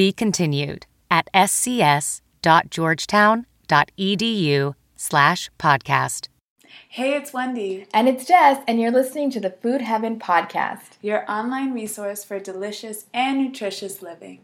Be continued at scs.georgetown.edu slash podcast. Hey, it's Wendy. And it's Jess, and you're listening to the Food Heaven Podcast, your online resource for delicious and nutritious living.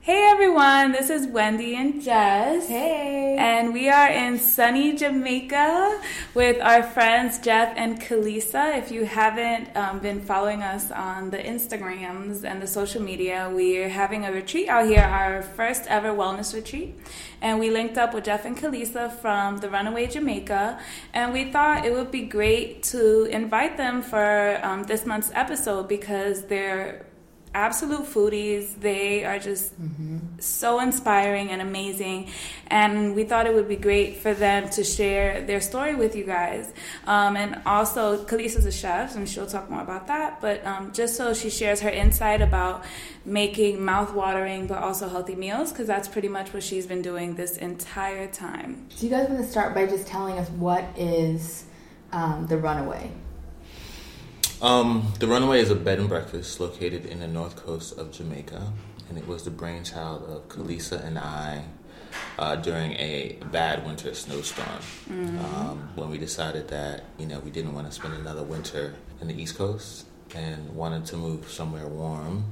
Hey everyone, this is Wendy and Jess. Hey. And we are in sunny Jamaica with our friends Jeff and Kalisa. If you haven't um, been following us on the Instagrams and the social media, we're having a retreat out here, our first ever wellness retreat. And we linked up with Jeff and Kalisa from the Runaway Jamaica. And we thought it would be great to invite them for um, this month's episode because they're absolute foodies. They are just mm-hmm. so inspiring and amazing. And we thought it would be great for them to share their story with you guys. Um, and also, Kalisa's a chef, and she'll talk more about that. But um, just so she shares her insight about making mouth-watering but also healthy meals, because that's pretty much what she's been doing this entire time. Do you guys want to start by just telling us what is um, the Runaway? Um, the Runaway is a bed and breakfast located in the north coast of Jamaica, and it was the brainchild of Kalisa and I uh, during a bad winter snowstorm. Mm-hmm. Um, when we decided that you know we didn't want to spend another winter in the East Coast and wanted to move somewhere warm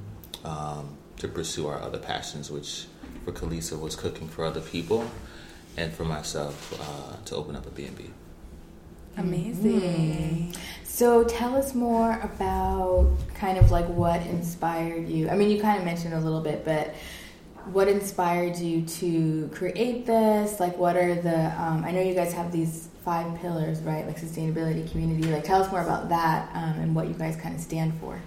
um, to pursue our other passions, which for Kalisa was cooking for other people, and for myself uh, to open up a B&B. Amazing. Mm-hmm. So tell us more about kind of like what inspired you. I mean, you kind of mentioned a little bit, but what inspired you to create this? Like, what are the? Um, I know you guys have these five pillars, right? Like sustainability, community. Like, tell us more about that um, and what you guys kind of stand for.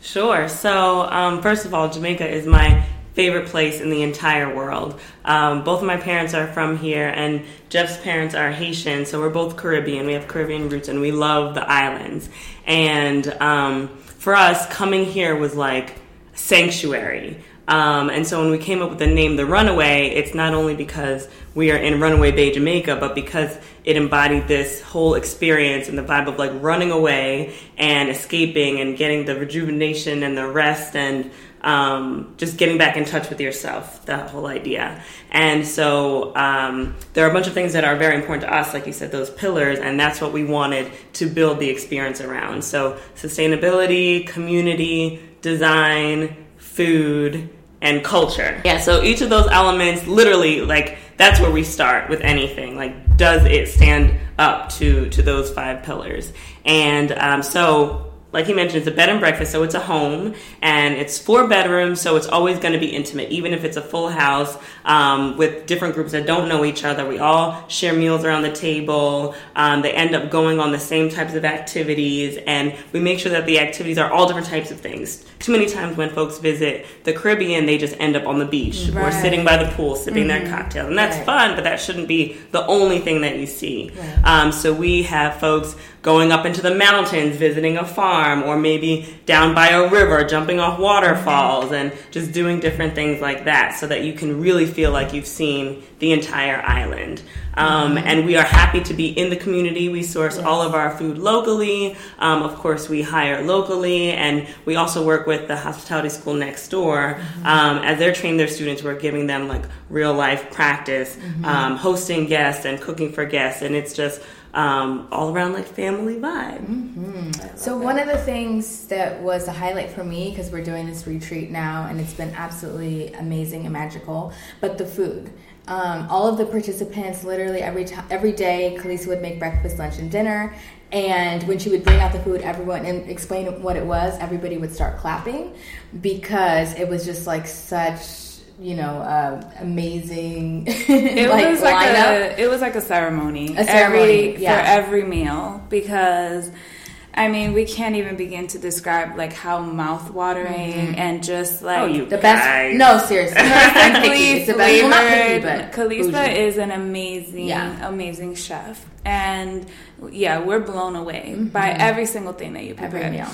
Sure. So, um, first of all, Jamaica is my favorite place in the entire world. Um, both of my parents are from here, and Jeff's parents are Haitian, so we're both Caribbean. We have Caribbean roots, and we love the islands. And um, for us, coming here was like sanctuary. Um, and so when we came up with the name The Runaway, it's not only because we are in Runaway Bay, Jamaica, but because it embodied this whole experience and the vibe of like running away and escaping and getting the rejuvenation and the rest and um, just getting back in touch with yourself, that whole idea. And so um, there are a bunch of things that are very important to us, like you said, those pillars, and that's what we wanted to build the experience around. So sustainability, community, design, food, and culture. Yeah, so each of those elements, literally, like that's where we start with anything. Like, does it stand up to to those five pillars? And um, so like he mentioned, it's a bed and breakfast, so it's a home, and it's four bedrooms, so it's always going to be intimate, even if it's a full house um, with different groups that don't know each other. We all share meals around the table. Um, they end up going on the same types of activities, and we make sure that the activities are all different types of things. Too many times when folks visit the Caribbean, they just end up on the beach right. or sitting by the pool sipping mm-hmm. their cocktail, and that's right. fun, but that shouldn't be the only thing that you see. Right. Um, so we have folks going up into the mountains, visiting a farm, or maybe down by a river, jumping off waterfalls, and just doing different things like that so that you can really feel like you've seen the entire island. Um. And we are happy to be in the community. We source yes. all of our food locally. Um, of course, we hire locally, and we also work with the hospitality school next door. Mm-hmm. Um, as they're training their students, we're giving them like real life practice, mm-hmm. Um, hosting guests and cooking for guests, and it's just um, all around like family vibe. Mm-hmm. So one of the things that was a highlight for me because we're doing this retreat now and it's been absolutely amazing and magical, but the food. Um, all of the participants, literally every t- every day, Kalisa would make breakfast, lunch, and dinner. And when she would bring out the food, everyone and explain what it was, everybody would start clapping because it was just like such you know, uh, amazing. it like, was like lineup. a it was like a ceremony, a ceremony every, yeah. for every meal because I mean, we can't even begin to describe like how mouth-watering mm-hmm. and just like oh, you the best. No, seriously, it's the best. Well, not picky, but Kalisa is an amazing, yeah. amazing chef, and yeah, we're blown away mm-hmm. by every single thing that you prepare. Every meal.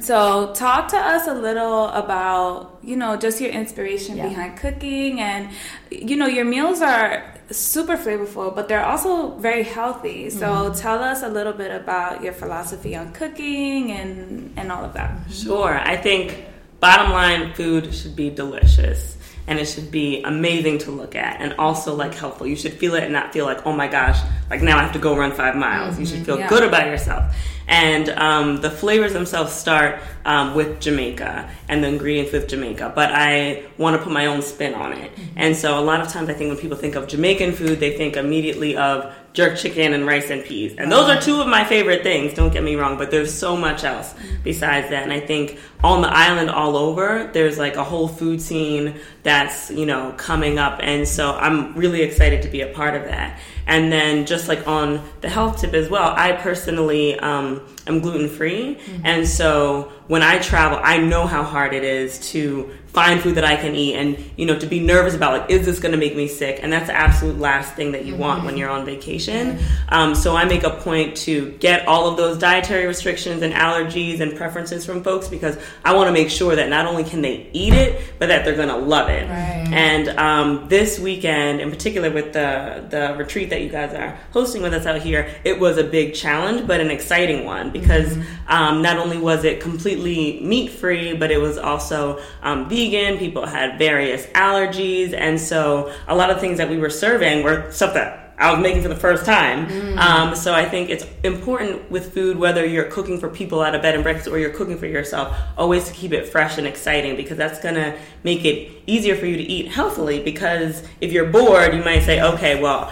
So, talk to us a little about, you know, just your inspiration yeah. behind cooking. And, you know, your meals are super flavorful, but they're also very healthy. So, mm-hmm. tell us a little bit about your philosophy on cooking and, and all of that. Sure. I think, bottom line, food should be delicious and it should be amazing to look at and also like helpful. You should feel it and not feel like, oh my gosh, like now I have to go run five miles. Mm-hmm. You should mm-hmm. feel yeah. good about yourself. And um, the flavors themselves start um, with Jamaica and the ingredients with Jamaica, but I want to put my own spin on it. And so a lot of times I think when people think of Jamaican food, they think immediately of jerk chicken and rice and peas. And those are two of my favorite things, don't get me wrong, but there's so much else besides that. And I think on the island all over, there's like a whole food scene that's, you know, coming up. And so I'm really excited to be a part of that. And then just like on the health tip as well, I personally um, am gluten free. Mm-hmm. And so when I travel, I know how hard it is to find food that I can eat and, you know, to be nervous about like, is this going to make me sick? And that's the absolute last thing that you mm-hmm. want when you're on vacation. Um, so I make a point to get all of those dietary restrictions and allergies and preferences from folks because I want to make sure that not only can they eat it, but that they're going to love it. Right. And um, this weekend, in particular with the, the retreat that you guys are hosting with us out here, it was a big challenge, but an exciting one because mm-hmm. um, not only was it completely meat free, but it was also um, vegan, people had various allergies, and so a lot of things that we were serving were stuff that I was making for the first time. Mm. Um, so I think it's important with food, whether you're cooking for people at a bed and breakfast or you're cooking for yourself, always to keep it fresh and exciting because that's going to make it easier for you to eat healthily. Because if you're bored, you might say, okay, well,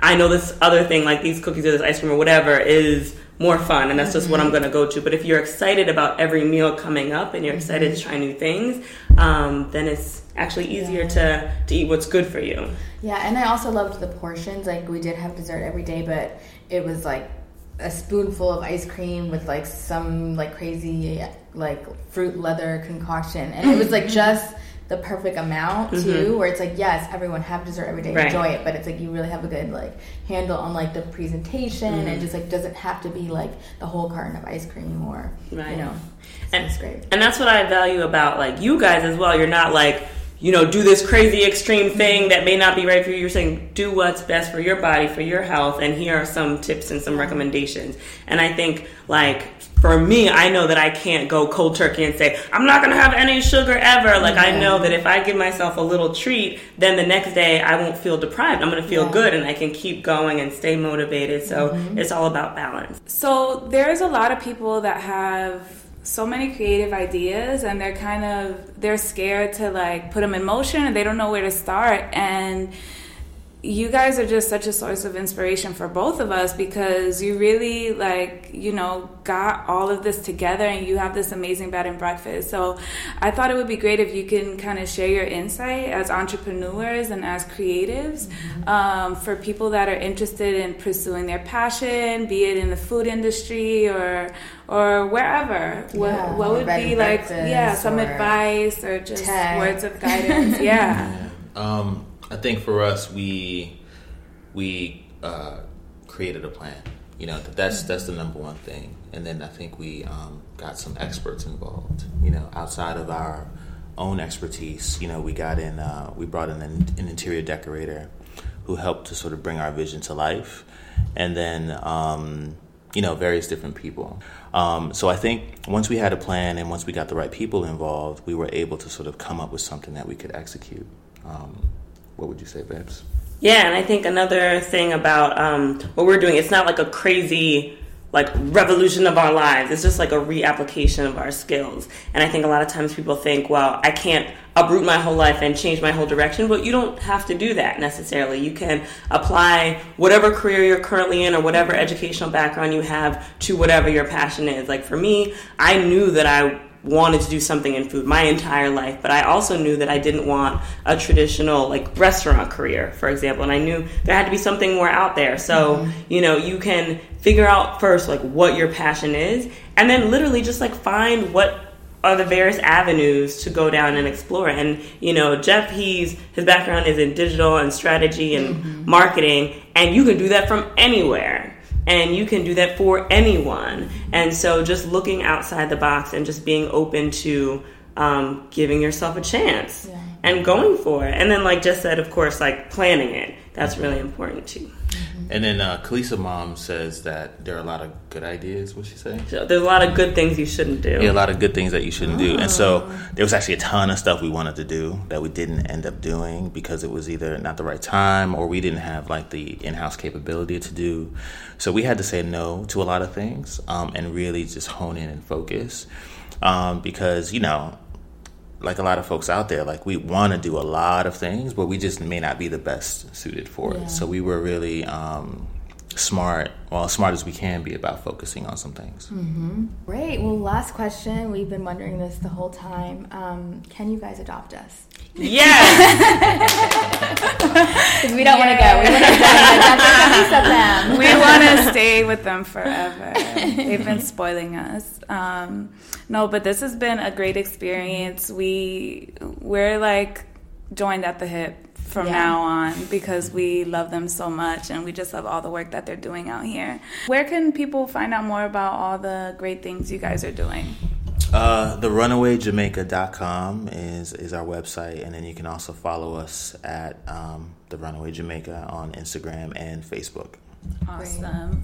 I know this other thing like these cookies or this ice cream or whatever is more fun and that's just mm-hmm. what i'm going to go to but if you're excited about every meal coming up and you're mm-hmm. excited to try new things um, then it's actually easier yeah. to, to eat what's good for you yeah and i also loved the portions like we did have dessert every day but it was like a spoonful of ice cream with like some like crazy like fruit leather concoction and it was like just the perfect amount too, mm-hmm. where it's like yes, everyone have dessert every day, right. enjoy it, but it's like you really have a good like handle on like the presentation mm-hmm. and just like doesn't have to be like the whole carton of ice cream or right. you know. And, it's great. And that's what I value about like you guys as well. You're not like you know, do this crazy extreme thing that may not be right for you. You're saying do what's best for your body, for your health, and here are some tips and some recommendations. And I think, like, for me, I know that I can't go cold turkey and say, I'm not going to have any sugar ever. Like, I know that if I give myself a little treat, then the next day I won't feel deprived. I'm going to feel yeah. good and I can keep going and stay motivated. So mm-hmm. it's all about balance. So there's a lot of people that have so many creative ideas and they're kind of they're scared to like put them in motion and they don't know where to start and you guys are just such a source of inspiration for both of us because you really like you know got all of this together and you have this amazing bed and breakfast. So i thought it would be great if you can kind of share your insight as entrepreneurs and as creatives mm-hmm. um, for people that are interested in pursuing their passion be it in the food industry or or wherever. Yeah, what, what would be like yeah some advice or just tech. words of guidance? Yeah. Um, I think for us, we we uh, created a plan. You know, that's that's the number one thing. And then I think we um, got some experts involved. You know, outside of our own expertise, you know, we got in, uh, we brought in an, an, interior decorator who helped to sort of bring our vision to life, and then. Um, you know, various different people. Um, so I think once we had a plan and once we got the right people involved, we were able to sort of come up with something that we could execute. Um, what would you say, Babs? Yeah, and I think another thing about um, what we're doing, it's not like a crazy like revolution of our lives. It's just like a reapplication of our skills. And I think a lot of times people think, well, I can't uproot my whole life and change my whole direction, but you don't have to do that necessarily. You can apply whatever career you're currently in or whatever educational background you have to whatever your passion is. Like for me, I knew that I wanted to do something in food my entire life, but I also knew that I didn't want a traditional like restaurant career, for example. And I knew there had to be something more out there. So, mm-hmm. you know, you can figure out first like what your passion is and then literally just like find what are the various avenues to go down and explore. And you know, Jeff, he's his background is in digital and strategy and mm-hmm. marketing, and you can do that from anywhere. And you can do that for anyone. And so, just looking outside the box and just being open to um, giving yourself a chance yeah. and going for it. And then, like just said, of course, like planning it. That's really important too. And then uh, Kalisa mom says that there are a lot of good ideas. What she say? So there's a lot of good things you shouldn't do. Yeah, a lot of good things that you shouldn't oh. do. And so oh. there was actually a ton of stuff we wanted to do that we didn't end up doing because it was either not the right time or we didn't have like the in-house capability to do. So we had to say no to a lot of things um, and really just hone in and focus um, because you know like a lot of folks out there, like we want to do a lot of things, but we just may not be the best suited for yeah. it. So we were really um, smart, well, as smart as we can be about focusing on some things. Mm-hmm. Great. Well, last question. We've been wondering this the whole time. Um, can you guys adopt us? Yes. we don't want to go. We want to them. We want to stay with them forever. They've been spoiling us. Um, no, but this has been a great experience. We we're like joined at the hip from yeah. now on because we love them so much and we just love all the work that they're doing out here. Where can people find out more about all the great things you guys are doing? Uh, the runawayjamaica.com is, is our website, and then you can also follow us at um, the Runaway Jamaica on Instagram and Facebook. Awesome.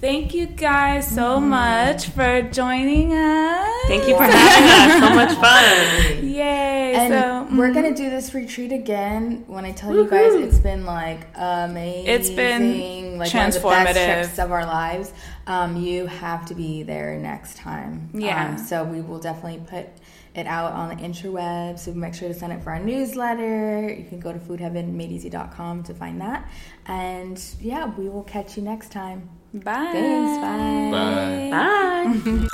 Thank you guys so mm-hmm. much for joining us. Thank you for having us. So much fun. Yay. And so, we're going to mm-hmm. do this retreat again. When I tell Woo-hoo. you guys, it's been like amazing. It's been like transformative. One of the best trips of our lives. Um, you have to be there next time. Yeah. Um, so we will definitely put it out on the interwebs. So make sure to sign up for our newsletter. You can go to foodheavenmadeeasy.com to find that. And yeah, we will catch you next time. Bye. Thanks. Bye. Bye. Bye.